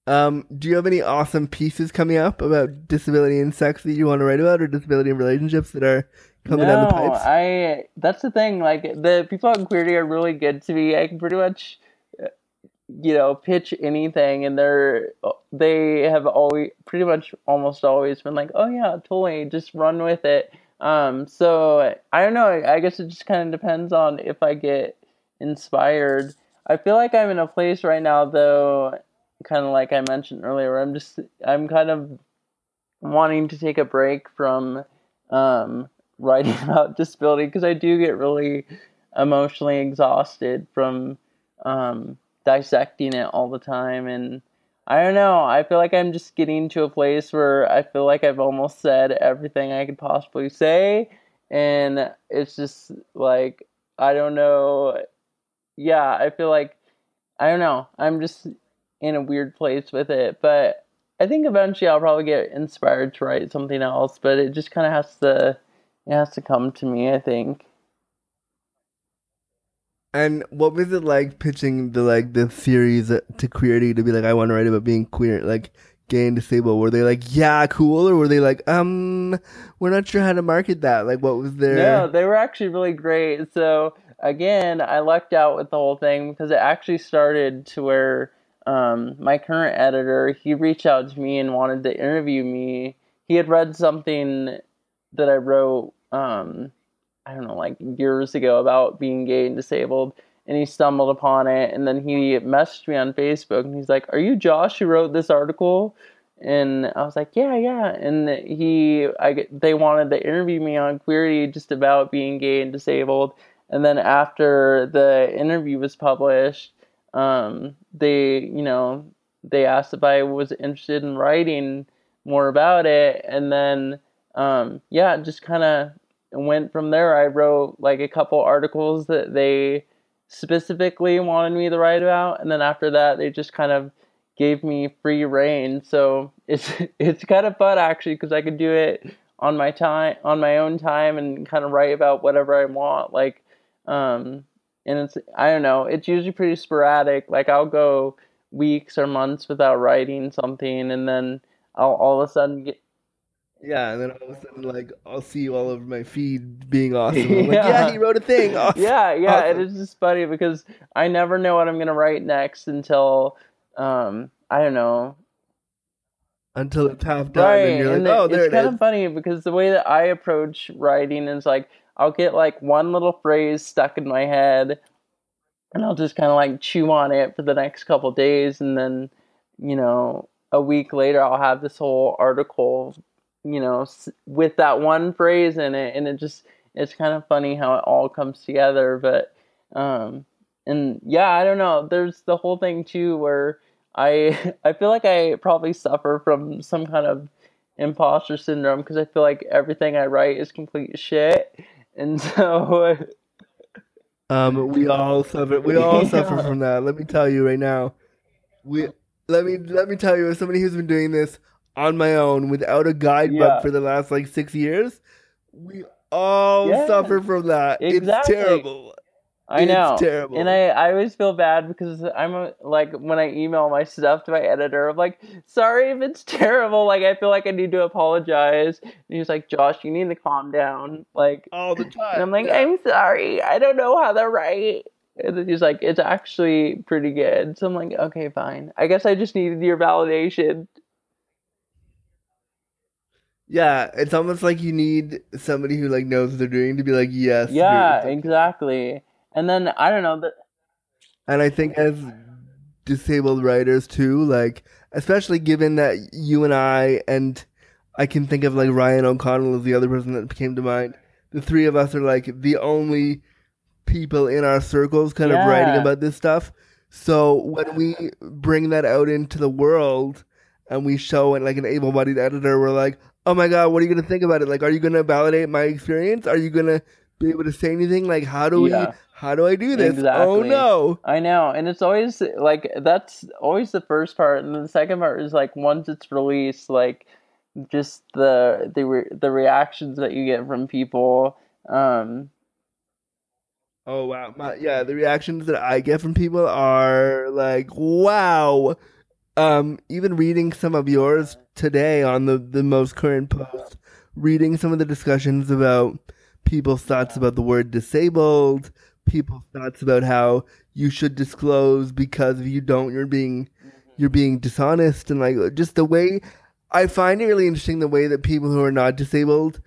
Um, do you have any awesome pieces coming up about disability and sex that you want to write about, or disability and relationships that are coming down the pipes? I that's the thing. Like the people on Queerty are really good to me. I can pretty much, you know, pitch anything, and they're they have always pretty much almost always been like, oh yeah, totally, just run with it. Um, so I don't know. I guess it just kind of depends on if I get inspired. I feel like I'm in a place right now, though, kind of like I mentioned earlier. I'm just I'm kind of wanting to take a break from um, writing about disability because I do get really emotionally exhausted from um, dissecting it all the time. And I don't know, I feel like I'm just getting to a place where I feel like I've almost said everything I could possibly say. And it's just like, I don't know. Yeah, I feel like, I don't know, I'm just in a weird place with it. But I think eventually I'll probably get inspired to write something else, but it just kind of has to it has to come to me, I think. And what was it like pitching the like the series to Queerty to be like, I want to write about being queer, like gay and disabled? Were they like, yeah, cool, or were they like, um, we're not sure how to market that? Like, what was their? No, they were actually really great. So again, I lucked out with the whole thing because it actually started to where um, my current editor he reached out to me and wanted to interview me. He had read something that I wrote, um, I don't know, like years ago about being gay and disabled, and he stumbled upon it. And then he messaged me on Facebook, and he's like, "Are you Josh who wrote this article?" And I was like, "Yeah, yeah." And he, I, they wanted to interview me on Queerty just about being gay and disabled. And then after the interview was published, um, they, you know, they asked if I was interested in writing more about it, and then, um, yeah, just kind of went from there. I wrote like a couple articles that they specifically wanted me to write about, and then after that, they just kind of gave me free reign. So it's it's kind of fun actually because I could do it on my time, on my own time, and kind of write about whatever I want. Like, um, and it's I don't know, it's usually pretty sporadic. Like I'll go weeks or months without writing something, and then I'll all of a sudden get Yeah, and then all of a sudden, like, I'll see you all over my feed being awesome. I'm like, Yeah. yeah, he wrote a thing. Awesome. yeah, yeah, Awesome. it is just funny because I never know what I'm gonna write next until um I don't know. Until it's half done, Right, and you're like, and oh, there it's it kind is. of funny because the way that I approach writing is like I'll get like one little phrase stuck in my head, and I'll just kind of like chew on it for the next couple days, and then you know a week later I'll have this whole article, you know, with that one phrase in it, and it just it's kind of funny how it all comes together, but um and yeah, I don't know. There's the whole thing too where I I feel like I probably suffer from some kind of imposter syndrome because I feel like everything I write is complete shit, and so Um, we all suffer. We all suffer from that. Let me tell you right now. We let me let me tell you, as somebody who's been doing this on my own without a guidebook Yeah. for the last like six years, we all Yeah, suffer from that. exactly. It's terrible. I It's know. terrible. And I, I always feel bad because I'm a, like when I email my stuff to my editor, I'm like, sorry if it's terrible. Like I feel like I need to apologize. And he's like, Josh, you need to calm down. Like, all the time. and I'm like, Yeah. I'm sorry, I don't know how to write. And then he's like, it's actually pretty good. So I'm like, okay, fine. I guess I just needed your validation. Yeah, it's almost like you need somebody who like knows what they're doing to be like, yes. Yeah, okay." exactly. And then I don't know that. And I think as disabled writers too, like especially given that you and I and I can think of like Ryan O'Connell as the other person that came to mind, the three of us are like the only people in our circles kind of writing about this stuff. So when we bring that out into the world and we show it like an able-bodied editor, we're like, "Oh my god, what are you gonna think about it? Like, are you gonna validate my experience? Are you gonna be able to say anything? Like, how do Yeah. we? How do I do this? Oh no! I know, and it's always like that's always the first part, and then the second part is like once it's released, like just the the re- the reactions that you get from people. Um, Oh wow, my, yeah. The reactions that I get from people are like, "Wow." Um, even reading some of yours today on the the most current post, reading some of the discussions about people's thoughts about the word disabled, people's thoughts about how you should disclose because if you don't, you're being you're being dishonest, and like just the way I find it really interesting the way that people who are not disabled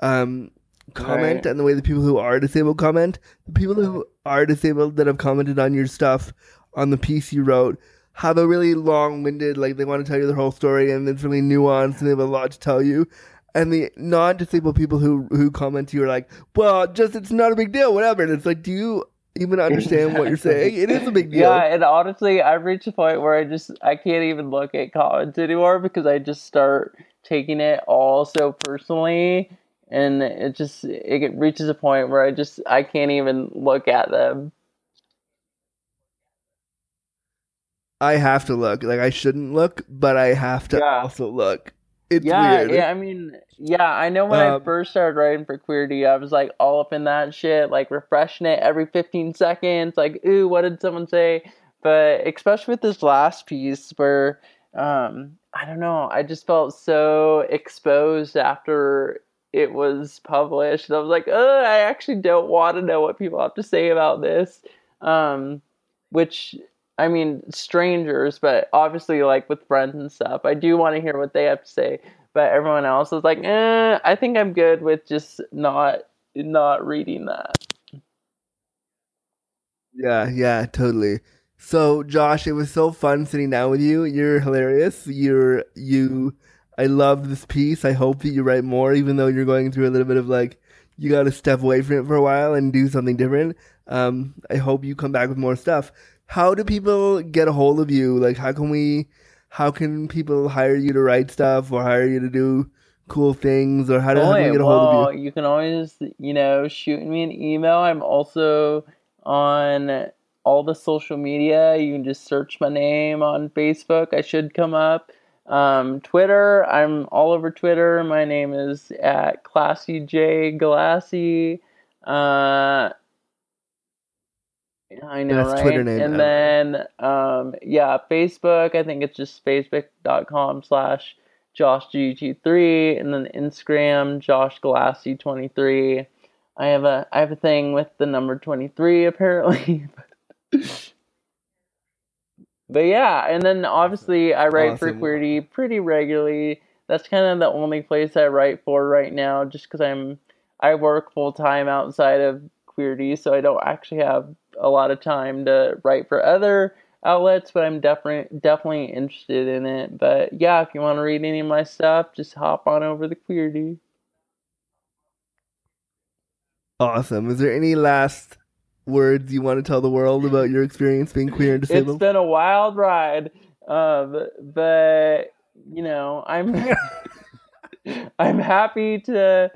um comment Right. and the way the people who are disabled comment. The people who are disabled that have commented on your stuff on the piece you wrote have a really long-winded, like they want to tell you their whole story and it's really nuanced and they have a lot to tell you. And the non-disabled people who who comment to you are like, well, just it's not a big deal, whatever. And it's like, do you even understand what you're saying? It is a big deal. yeah, and honestly, I've reached a point where I just I can't even look at comments anymore because I just start taking it all so personally, and it just it reaches a point where I just I can't even look at them. I have to look. Like I shouldn't look, but I have to Yeah. also look. It's yeah, weird. yeah. I mean, yeah. I know when I Um, first started writing for Queerty, I was like all up in that shit, like refreshing it every 15 seconds. Like, ooh, what did someone say? But especially with this last piece, where um, I don't know, I just felt so exposed after it was published. And I was like, oh, I actually don't want to know what people have to say about this. Um, which I mean, strangers, but obviously, like with friends and stuff, I do want to hear what they have to say. But everyone else is like, eh, I think I'm good with just not not reading that. Yeah, yeah, totally. So, Josh, it was so fun sitting down with you. You're hilarious. You're you. I love this piece. I hope that you write more, even though you're going through a little bit of like you got to step away from it for a while and do something different. Um, I hope you come back with more stuff. How do people get a hold of you? Like, how can we? How can people hire you to write stuff or hire you to do cool things? Or how do, how do we get a hold well, of you? you can always, you know, shoot me an email. I'm also on all the social media. You can just search my name on Facebook. I should come up. Um, Twitter, I'm all over Twitter. My name is at Classy J Glassy. Uh, I know, That's right? Twitter name. And then, um, yeah, Facebook. I think it's just facebook.com slash JoshG23, and then Instagram Josh Galassi23. I have a I have a thing with the number 23 apparently. but yeah, and then obviously I write for Awesome. Queerty pretty regularly. That's kind of the only place I write for right now, just because I'm I work full time outside of Queerty, so I don't actually have a lot of time to write for other outlets, but I'm definitely definitely interested in it. But yeah, if you want to read any of my stuff, just hop on over to Queerty. Awesome. Is there any last words you want to tell the world about your experience being queer and disabled? It's been a wild ride, um, but you know, I'm I'm happy to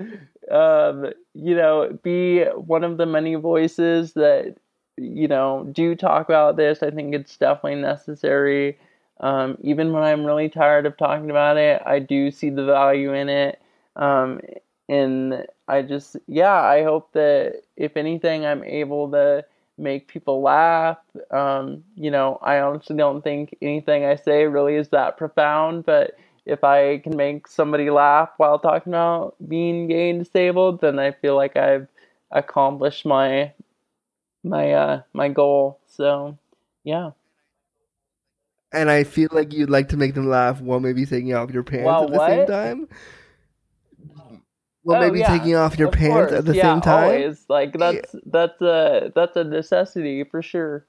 um, you know be one of the many voices that you know do talk about this. I think it's definitely necessary. Um, even when I'm really tired of talking about it, I do see the value in it. Um, and I just, yeah, I hope that if anything, I'm able to make people laugh. Um, you know, I honestly don't think anything I say really is that profound, but if I can make somebody laugh while talking about being gay and disabled, then I feel like I've accomplished my my uh my goal. So, yeah. And I feel like you'd like to make them laugh while maybe taking off your pants While at the same time. Well, Oh, maybe yeah, taking off your of pants course. at the yeah, same time. Always. Like that's that's a that's a necessity for sure.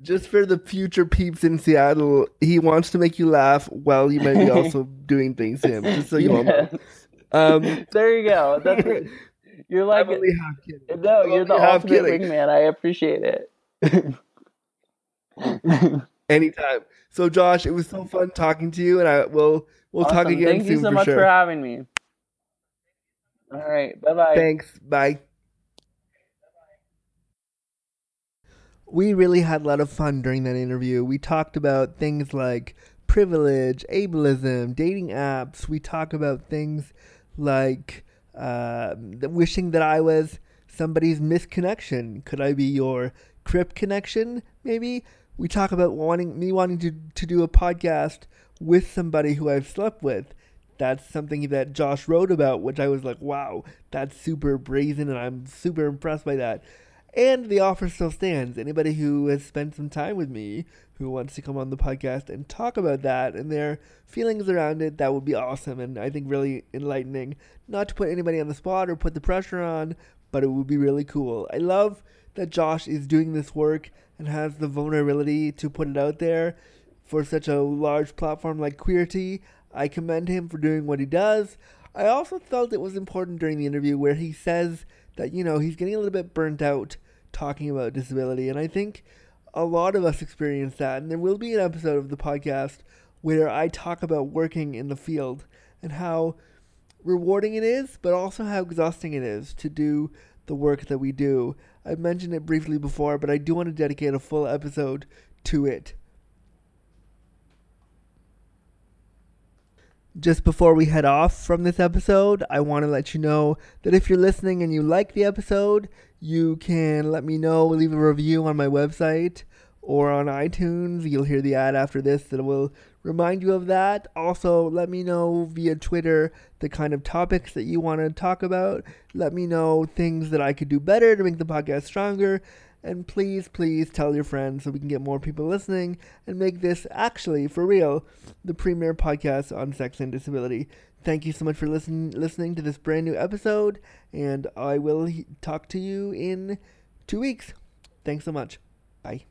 Just for the future peeps in Seattle, he wants to make you laugh while you might be also doing things to him. Just so you all know. Um, there you go. That's it. You're like half kidding. no, you're the half ultimate kidding. wingman. I appreciate it. Anytime. So, Josh, it was so fun talking to you, and I will we'll talk Awesome. again Thank soon you so for much sure. for having me. All right. Bye bye. Thanks. Bye. We really had a lot of fun during that interview. We talked about things like privilege, ableism, dating apps. We talk about things like uh, wishing that I was somebody's misconnection. Could I be your crip connection? Maybe. We talk about wanting me wanting to, to do a podcast with somebody who I've slept with. That's something that Josh wrote about, which I was like, wow, that's super brazen, and I'm super impressed by that. And the offer still stands. Anybody who has spent some time with me who wants to come on the podcast and talk about that and their feelings around it, that would be awesome and I think really enlightening. Not to put anybody on the spot or put the pressure on, but it would be really cool. I love that Josh is doing this work and has the vulnerability to put it out there for such a large platform like Queerty. I commend him for doing what he does. I also felt it was important during the interview where he says that, you know, he's getting a little bit burnt out talking about disability. And I think a lot of us experience that. And there will be an episode of the podcast where I talk about working in the field and how rewarding it is, but also how exhausting it is to do the work that we do. I've mentioned it briefly before, but I do want to dedicate a full episode to it. Just before we head off from this episode, I want to let you know that if you're listening and you like the episode, you can let me know, leave a review on my website or on iTunes. You'll hear the ad after this that will remind you of that. Also, let me know via Twitter the kind of topics that you want to talk about. Let me know things that I could do better to make the podcast stronger. And please, please tell your friends so we can get more people listening and make this actually, for real, the premier podcast on sex and disability. Thank you so much for listen, listening to this brand new episode, and I will he- talk to you in two weeks. Thanks so much. Bye.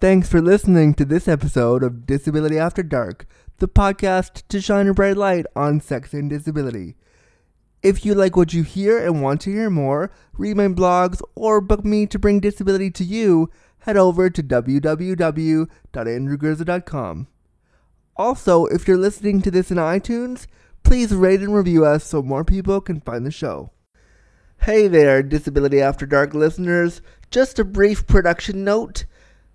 Thanks for listening to this episode of Disability After Dark, the podcast to shine a bright light on sex and disability. If you like what you hear and want to hear more, read my blogs, or book me to bring disability to you, head over to www.andrewgurza.com. Also, if you're listening to this in iTunes, please rate and review us so more people can find the show. Hey there, Disability After Dark listeners. Just a brief production note.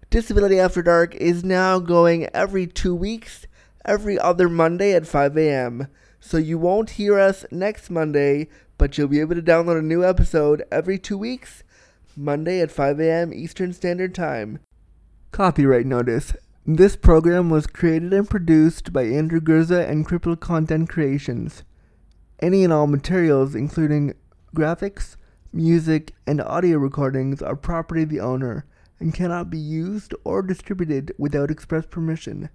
Disability After Dark is now going every two weeks, every other Monday at 5 a.m. So you won't hear us next Monday, but you'll be able to download a new episode every two weeks, Monday at 5 a.m. Eastern Standard Time. Copyright notice. This program was created and produced by Andrew Gurza and Crippled Content Creations. Any and all materials, including graphics, music, and audio recordings, are property of the owner and cannot be used or distributed without express permission.